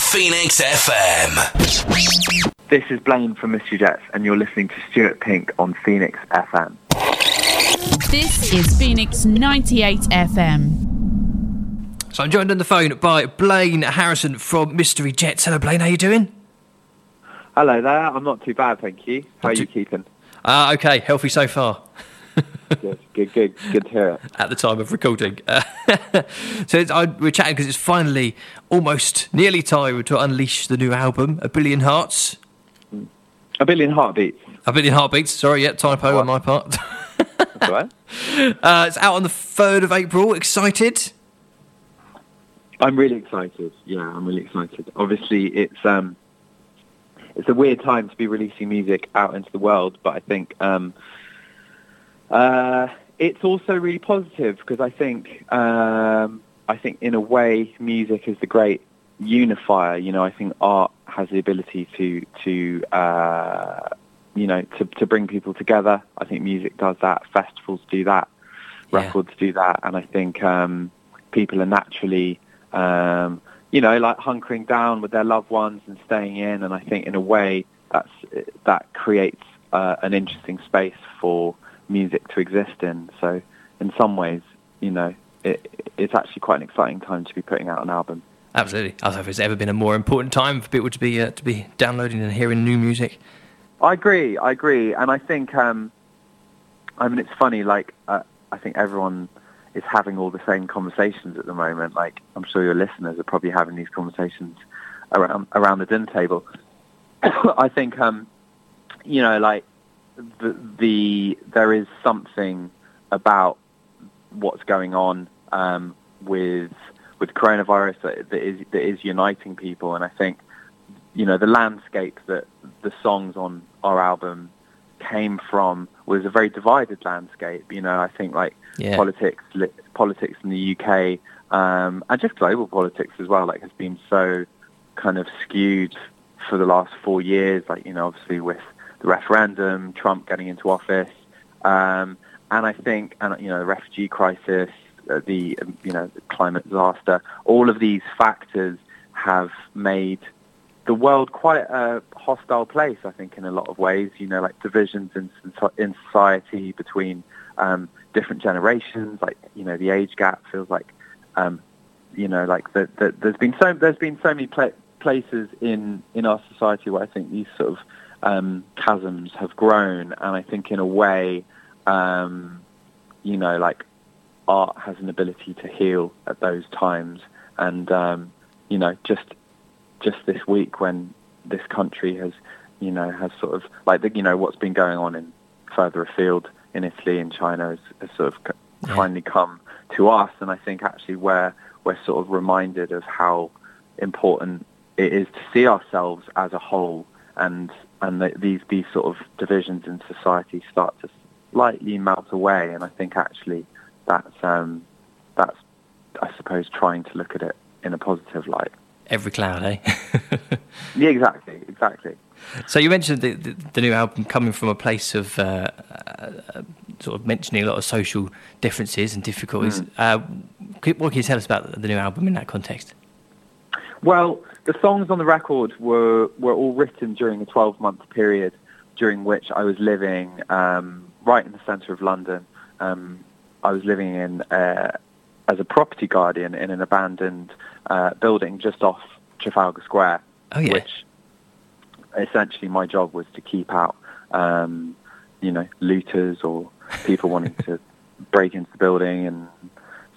Phoenix FM. This is Blaine from Mystery Jets, and you're listening to Stuart Pink on Phoenix FM. This is Phoenix 98 FM. So I'm joined on the phone by Blaine Harrison from Mystery Jets. Hello, Blaine. How are you doing? Hello there. I'm not too bad, thank you. How Not are you too- keeping? Ah, okay. Healthy so far. Good, good, good, good to hear it. At the time of recording, Uh, so it's, I, we're chatting because it's finally almost nearly time to unleash the new album, A Billion Hearts, A billion heartbeats. A Billion Heartbeats. Sorry, yeah, typo on my part. Right. uh, it's out on the third of April. Excited? I'm really excited. Yeah, I'm really excited. Obviously, it's um, it's a weird time to be releasing music out into the world, but I think um, uh, it's also really positive because I think um, I think in a way music is the great unifier. You know, I think art has the ability to to uh, you know to to bring people together. I think music does that. Festivals do that. Yeah. Records do that, and I think um, people are naturally um, you know, like hunkering down with their loved ones and staying in. And I think in a way that's, that creates uh, an interesting space for music to exist in. So in some ways, you know, it, it's actually quite an exciting time to be putting out an album. Absolutely. I don't know if there's ever been a more important time for people to be uh, to be downloading and hearing new music. I agree. I agree. And I think, um, I mean, it's funny, like, uh, I think everyone is having all the same conversations at the moment. Like, I'm sure your listeners are probably having these conversations around, around the dinner table. I think, um, you know, like, the, the, there is something about what's going on, um, with, with coronavirus that, that is, that is uniting people. And I think, you know, the landscape that the songs on our album came from was a very divided landscape. You know, I think like Yeah. politics, li- politics in the UK, um, and just global politics as well, like has been so kind of skewed for the last four years. Like, you know, obviously with the referendum, Trump getting into office, um, and I think, and you know, the refugee crisis, uh, the um, you know, the climate disaster, all of these factors have made the world quite a hostile place, I think, in a lot of ways. You know, like divisions in, in society between um, different generations. Like, you know, the age gap feels like, um, you know, like the, the, there's been so there's been so many pla- places in in our society where I think these sort of um, chasms have grown, and I think in a way, um, you know, like art has an ability to heal at those times, and um, you know, just just this week when this country has, you know, has sort of like the, you know what's been going on in further afield in Italy and China has, has sort of Yeah. finally come to us, and I think actually we're we're sort of reminded of how important it is to see ourselves as a whole, and and that these these sort of divisions in society start to slightly melt away, and I think actually that's um, that's I suppose trying to look at it in a positive light. Every cloud, eh? Yeah, exactly, exactly. so you mentioned the, the, the new album coming from a place of uh, uh, sort of mentioning a lot of social differences and difficulties. Uh, what can you tell us about the new album in that context? Well, the songs on the record were were all written during a 12 month period during which I was living um, right in the centre of London. Um, I was living in uh, as a property guardian in an abandoned uh, building just off Trafalgar Square, Oh, yeah. which essentially my job was to keep out, um, you know, looters or people wanting to break into the building and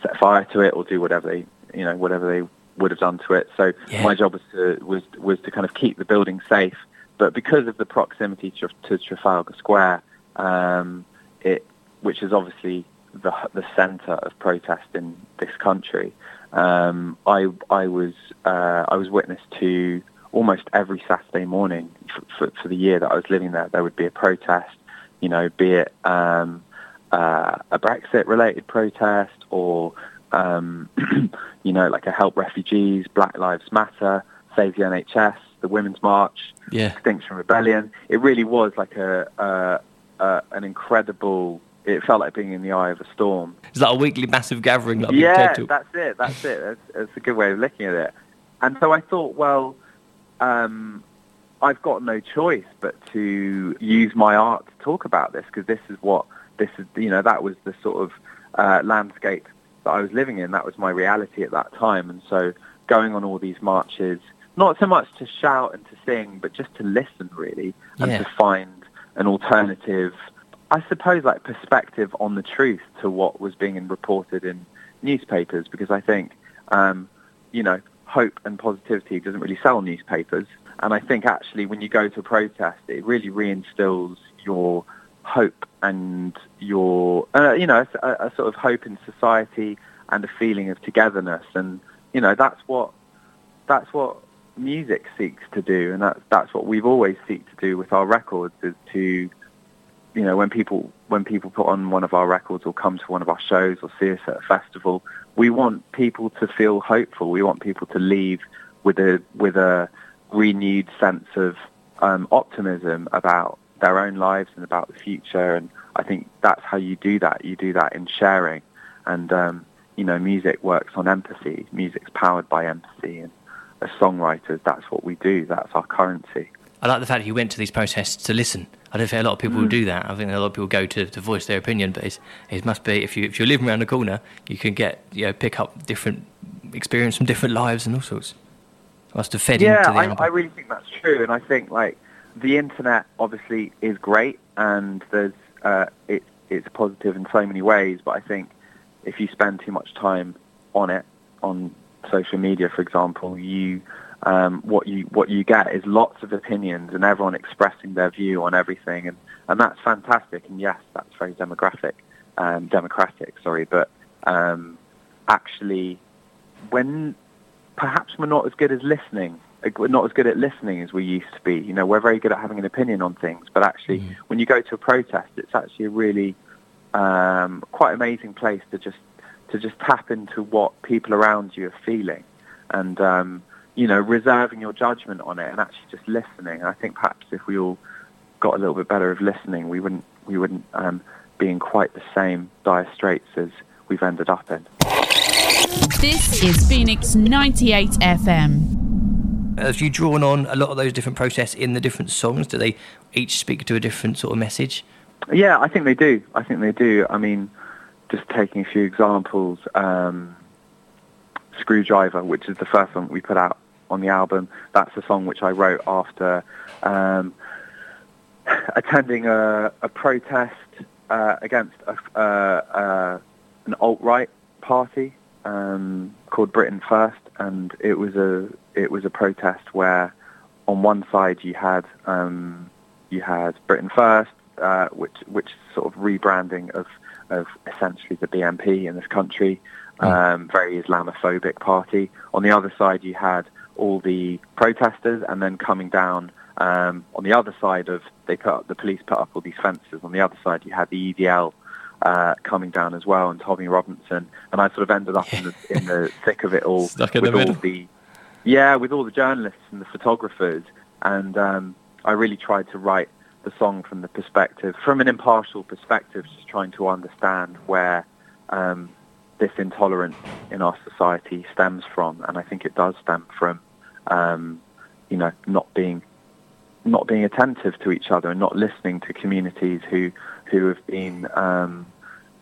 set fire to it or do whatever they, you know, whatever they would have done to it. So Yeah. my job was to was was to kind of keep the building safe. But because of the proximity to, to Trafalgar Square, um, it which is obviously the the centre of protest in this country, um, I I was uh, I was witness to almost every Saturday morning for, for, for the year that I was living there. There would be a protest, you know, be it um, uh, a Brexit-related protest or um, you know, like a Help Refugees, Black Lives Matter, Save the NHS, the Women's March, Yeah. Extinction Rebellion. It really was like a, a, a an incredible. It felt like being in the eye of a storm. Is that a weekly massive gathering? Big Yeah, that's it. That's it. That's, that's a good way of looking at it. and so I thought, well, um, I've got no choice but to use my art to talk about this because this is what this is. You know, that was the sort of uh, landscape that I was living in. That was my reality at that time, and so going on all these marches, not so much to shout and to sing, but just to listen really and Yeah. to find an alternative, I suppose, like perspective on the truth to what was being reported in newspapers. Because I think, um, you know, hope and positivity doesn't really sell newspapers. And I think actually when you go to a protest, it really reinstills your hope and your, uh, you know, a, a sort of hope in society and a feeling of togetherness. And, you know, that's what, that's what music seeks to do. And that's, that's what we've always seek to do with our records is to, you know, when people, when people put on one of our records or come to one of our shows or see us at a festival, we want people to feel hopeful. We want people to leave with a, with a, renewed sense of um, optimism about their own lives and about the future. And I think that's how you do that. You do that in sharing. And, um, you know, music works on empathy. Music's powered by empathy. And as songwriters, that's what we do. That's our currency. I like the fact that you went to these protests to listen. I don't think a lot of people will do that. I think a lot of people go to, to voice their opinion, but it's, it must be if you if you're living around the corner, you can get you know pick up different experience from different lives and all sorts. Must have fed yeah, into the I, album. I really think that's true, and I think like the internet obviously is great, and there's uh, it, it's positive in so many ways. But I think if you spend too much time on it, on social media, for example, you um, what you what you get is lots of opinions and everyone expressing their view on everything, and, and that's fantastic. And yes, that's very demographic, um, democratic. Sorry, but um, actually, when perhaps we're not as good as listening. Like, We're not as good at listening as we used to be. You know, we're very good at having an opinion on things, but actually, when you go to a protest, it's actually a really um, quite amazing place to just to just tap into what people around you are feeling, and um, you know, reserving your judgment on it and actually just listening. I think perhaps if we all got a little bit better of listening, we wouldn't we wouldn't um, be in quite the same dire straits as we've ended up in. This is Phoenix 98 FM. Have you drawn on a lot of those different protests in the different songs? Do they each speak to a different sort of message? Yeah, I think they do. I think they do. I mean, just taking a few examples, um, Screwdriver, which is the first one we put out on the album, that's a song which I wrote after um, attending a, a protest uh, against a, uh, uh, an alt-right party um, called Britain First, and it was a it was a protest where on one side you had um, you had Britain First, uh, which which sort of rebranding of of essentially the BNP in this country, um, very Islamophobic party. On the other side, you had all the protesters, and then coming down um, on the other side of they put up, the police put up all these fences. On the other side, you had the EDL uh, coming down as well, and Tommy Robinson, and I sort of ended up in the in the thick of it all Stuck in the with all the yeah, with all the journalists and the photographers, and um, I really tried to write the song from the perspective, from an impartial perspective, just trying to understand where um, this intolerance in our society stems from, and I think it does stem from, um, you know, not being not being attentive to each other and not listening to communities who who have been um,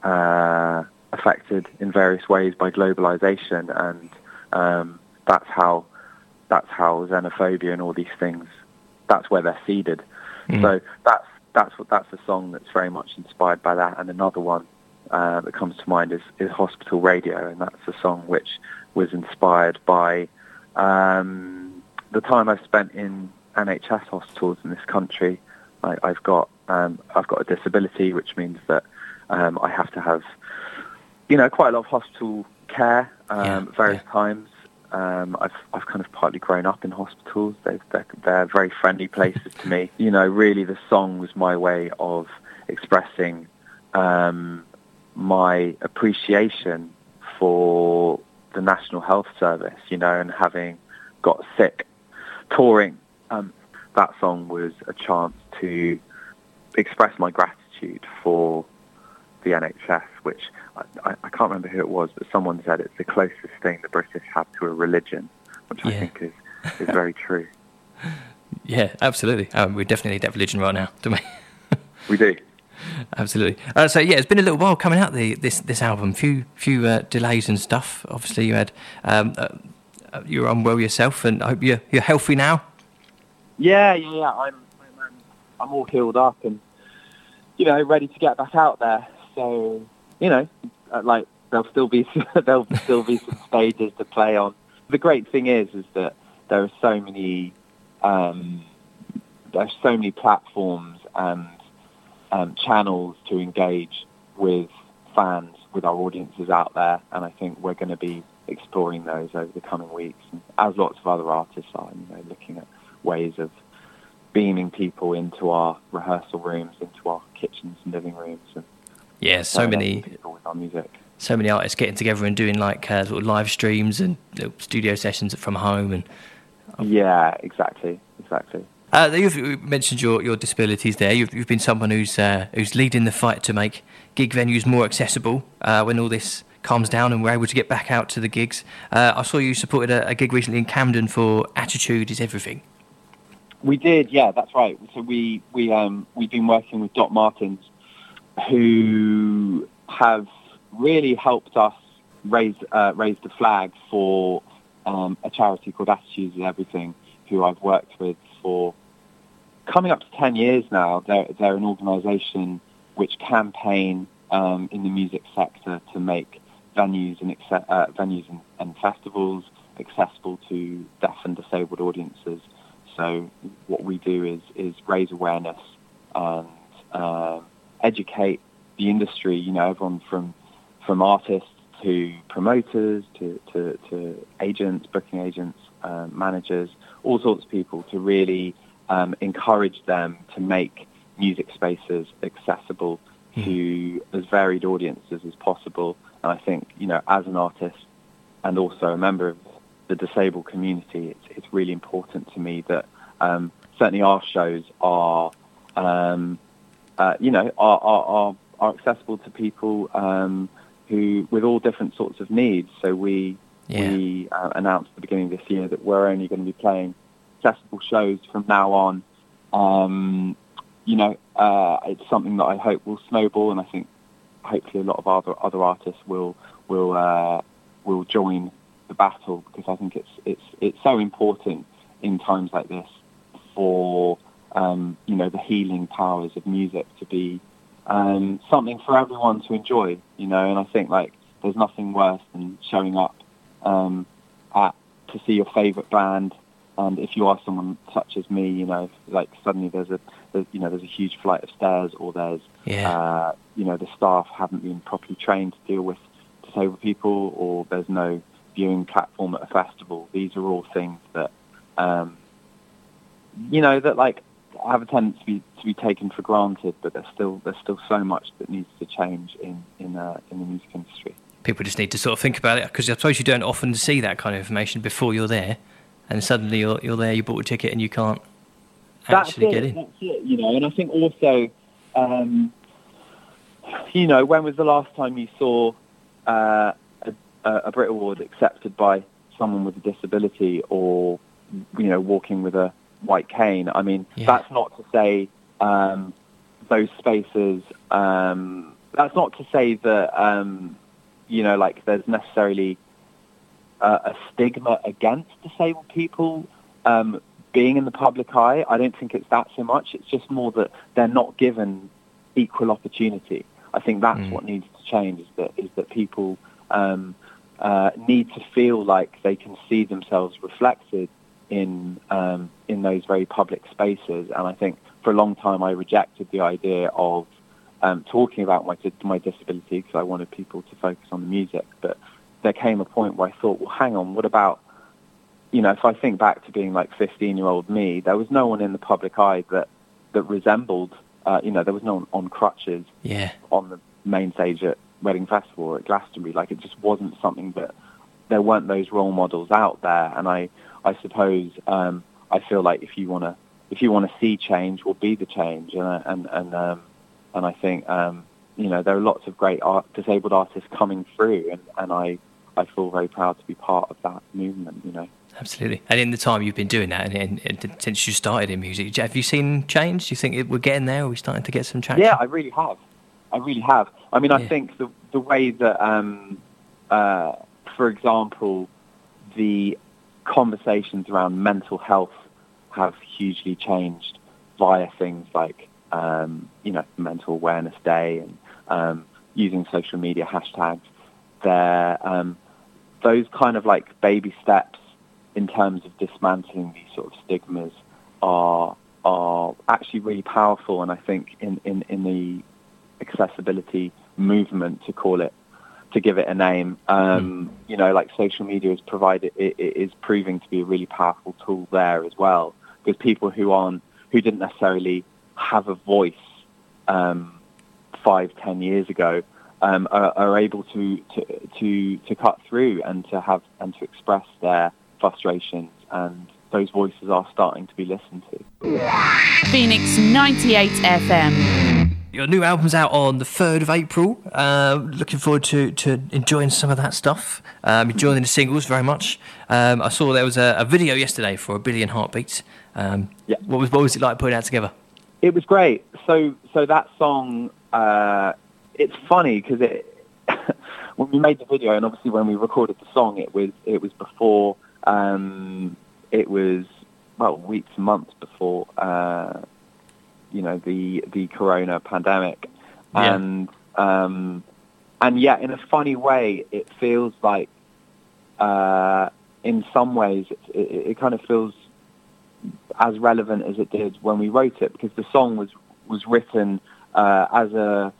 uh, affected in various ways by globalization, and um, that's how that's how xenophobia and all these things that's where they're seeded. So that's that's what that's a song that's very much inspired by that. And another one uh, that comes to mind is, is Hospital Radio, and that's a song which was inspired by um, the time I've spent in NHS hospitals in this country. I, I've got um, I've got a disability, which means that um, I have to have you know quite a lot of hospital care um, Yeah, at various yeah. times. Um, I've I've kind of partly grown up in hospitals. They're, they're they're very friendly places to me. You know, really, the song was my way of expressing um, my appreciation for the National Health Service. You know, and having got sick touring, um, that song was a chance to express my gratitude for the NHS, which I, I, I can't remember who it was, but someone said it's the closest thing the British have to a religion. which I think is, is very true. Yeah, absolutely. Um, we definitely need that religion right now, don't we? We do. Absolutely. Uh, so yeah, it's been a little while coming out the this this album. Few few uh, delays and stuff. Obviously, you had um, uh, uh, you were unwell yourself, and I hope you're you're healthy now. Yeah, yeah, yeah. I'm, I'm, um, I'm all healed up and, you know, ready to get back out there. So, you know, uh, like there'll still be there'll still be some stages to play on. The great thing is, is that there are so many, um, there's so many platforms and um, channels to engage with fans, with our audiences out there, and I think we're going to be exploring those over the coming weeks, and as lots of other artists are, you know, looking at ways of beaming people into our rehearsal rooms, into our kitchens and living rooms, and Yeah, so many people with our music. so many artists getting together and doing like uh, sort of live streams and uh, studio sessions from home and Yeah, exactly, exactly. Uh, you've mentioned your, your disabilities there. You've, you've been someone who's uh, who's leading the fight to make gig venues more accessible uh, when all this calms down and we're able to get back out to the gigs. Uh, I saw you supported a, a gig recently in Camden for Attitude is Everything. We did, yeah, that's right. So we we um we've been working with Doc Martens, who have really helped us raise uh, raise the flag for um, a charity called Attitudes is Everything, who I've worked with for coming up to ten years now. They're they're an organisation which campaign um, in the music sector to make venues and uh, venues and, and festivals accessible to deaf and disabled audiences. So what we do is is raise awareness and um, educate the industry. You know, everyone from from artists to promoters to to, to agents, booking agents, um, managers, all sorts of people to really um, encourage them to make music spaces accessible to as varied audiences as possible. And I think you know, as an artist and also a member of the disabled community, it's, it's really important to me that um, certainly our shows are, um, uh, you know, are, are, are, are accessible to people um, who with all different sorts of needs. So we Yeah. we uh, announced at the beginning of this year that we're only going to be playing accessible shows from now on. Um, you know, uh, it's something that I hope will snowball, and I think hopefully a lot of other other artists will will uh, will join the battle because I think it's it's it's so important in times like this for um, you know the healing powers of music to be um, something for everyone to enjoy. You know, and I think like there's nothing worse than showing up um, at to see your favorite band. And if you are someone such as me, you know, like suddenly there's a, there's, you know, there's a huge flight of stairs, or there's, Yeah. uh, you know, the staff haven't been properly trained to deal with disabled people, or there's no viewing platform at a festival. These are all things that, um, you know, that like have a tendency to be, to be taken for granted, but there's still there's still so much that needs to change in in uh, in the music industry. People just need to sort of think about it because I suppose you don't often see that kind of information before you're there, and suddenly you're you're there, you bought a ticket, and you can't actually that's get in. That's it, you know. And I think also, um, you know, when was the last time you saw uh, a, a Brit Award accepted by someone with a disability or, you know, walking with a white cane? I mean, Yeah. that's not to say um, those spaces. Um, that's not to say that, um, you know, like there's necessarily uh, a stigma against disabled people um, being in the public eye. I don't think it's that so much. It's just more that they're not given equal opportunity. I think that's Mm. what needs to change. Is that is that people um, uh, need to feel like they can see themselves reflected in um, in those very public spaces. And I think for a long time I rejected the idea of um, talking about my my disability because I wanted people to focus on the music. But there came a point where I thought, well, hang on, what about you know, if I think back to being like 15 year old me, there was no one in the public eye that, that resembled, uh, you know, there was no one on crutches Yeah, on the main stage at Reading Festival or at Glastonbury. Like it just wasn't something that there weren't those role models out there. And I, I suppose, um, I feel like if you want to, if you want to see change, will be the change. And, I- and, and, um, and I think, um, you know, there are lots of great art, disabled artists coming through and, and I, I feel very proud to be part of that movement, you know. Absolutely. And in the time you've been doing that, and, and, and since you started in music, have you seen change? Do you think it, we're getting there? Are we starting to get some traction? Yeah, I really have. I really have. I mean, I Yeah. think the the way that, um, uh, for example, the conversations around mental health have hugely changed via things like, um, you know, Mental Awareness Day and um, using social media hashtags. They're, um, those kind of like baby steps in terms of dismantling these sort of stigmas are are actually really powerful, and I think in, in, in the accessibility movement to call it to give it a name. Um, You know, like social media is provided it, it is proving to be a really powerful tool there as well because people who aren't who didn't necessarily have a voice um, five ten years ago um, are, are able to, to to to cut through and to have and to express their frustrations and those voices are starting to be listened to. Phoenix 98 FM. Your new album's out on the 3rd of April. Uh, looking forward to, to enjoying some of that stuff. Um, enjoying the singles very much. Um, I saw there was a, a video yesterday for A Billion Heartbeats. Um, Yeah. What was, what was it like putting that together? It was great. So so that song, uh, it's funny because it when we made the video and obviously when we recorded the song, it was it was before um, it was well weeks months before uh, you know the the corona pandemic, Yeah. and um, and yet in a funny way, it feels like uh, in some ways it, it, it kind of feels as relevant as it did when we wrote it because the song was was written uh, as a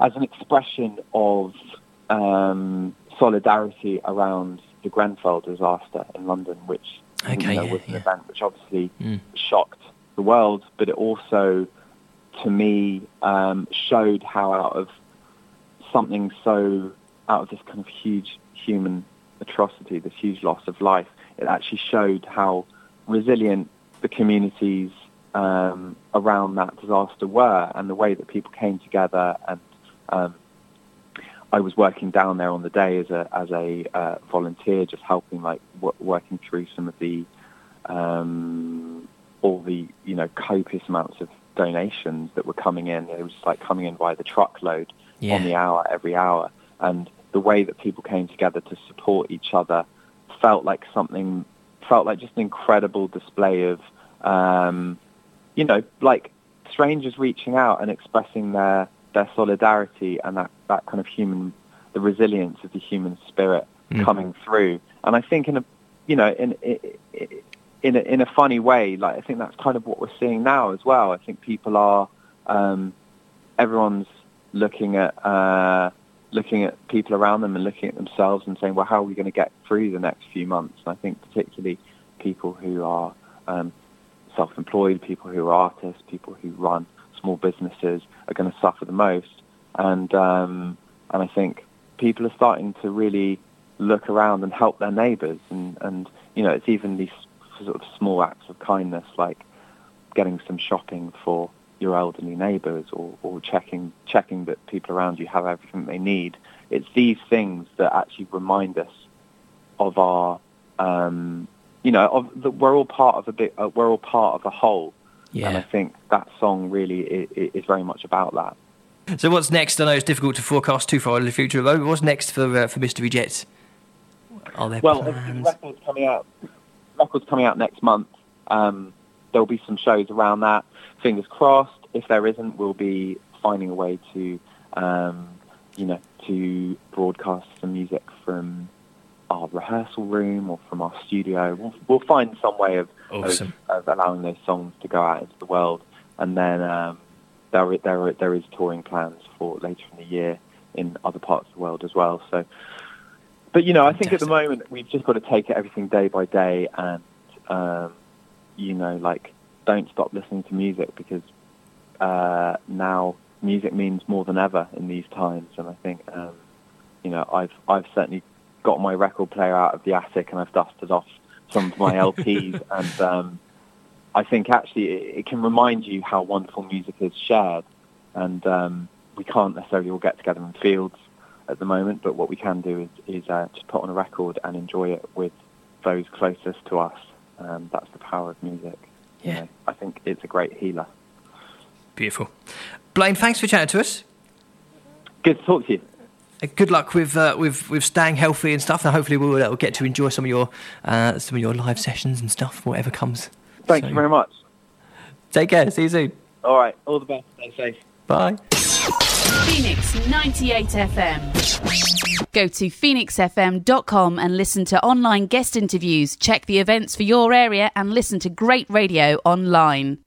as an expression of um, solidarity around the Grenfell disaster in London, which Okay, you know, yeah, was an yeah. event which obviously Mm. shocked the world, but it also, to me, um, showed how out of something so out of this kind of huge human atrocity, this huge loss of life, it actually showed how resilient the communities um, around that disaster were and the way that people came together. And um, I was working down there on the day as a as a uh, volunteer, just helping, like w- working through some of the um, all the you know copious amounts of donations that were coming in. It was like coming in by the truckload Yeah. on the hour every hour, and the way that people came together to support each other felt like something felt like just an incredible display of um, you know like strangers reaching out and expressing their their solidarity and that that kind of human the resilience of the human spirit Mm. coming through. And I think in a you know in in a, in a funny way, like I think that's kind of what we're seeing now as well. I think people are um, everyone's looking at uh, looking at people around them and looking at themselves and saying, well, how are we going to get through the next few months? And I think particularly people who are um, self-employed, people who are artists, people who run small businesses are going to suffer the most. And um, and I think people are starting to really look around and help their neighbours. And, and you know, it's even these sort of small acts of kindness, like getting some shopping for your elderly neighbours, or, or checking checking that people around you have everything they need. It's these things that actually remind us of our, um, you know, of that we're all part of a bit. Uh, we're all part of a whole. And I think that song really is, is very much about that. So what's next? I know it's difficult to forecast too far in the future, but what's next for uh, for Mystery Jets? Are there Well, plans? record's coming out. Record's coming out next month. Um, there'll be some shows around that. Fingers crossed. If there isn't, we'll be finding a way to, um, you know, to broadcast some music from our rehearsal room or from our studio. We'll, we'll find some way of, Awesome. of, of allowing those songs to go out into the world. And then um, there, there, there is touring plans for later in the year in other parts of the world as well. So, but you know, I think at the moment we've just got to take it everything day by day, and um, you know, like don't stop listening to music because uh, now music means more than ever in these times. And I think um, you know, I've I've certainly got my record player out of the attic and I've dusted off some of my LPs, and um, I think actually it, it can remind you how wonderful music is shared, and um, we can't necessarily all get together in fields at the moment, but what we can do is, is uh, just put on a record and enjoy it with those closest to us. Um, that's the power of music. You Yeah. know, I think it's a great healer. Beautiful. Blaine, thanks for chatting to us. Good to talk to you. Uh, Good luck with uh, with with staying healthy and stuff, and hopefully we'll, uh, we'll get to enjoy some of your uh, some of your live sessions and stuff, whatever comes. Thank So, you very much. Take care. See you soon. All right. All the best. Stay safe. Bye. Phoenix 98 FM. Go to phoenixfm.com and listen to online guest interviews, check the events for your area, and listen to great radio online.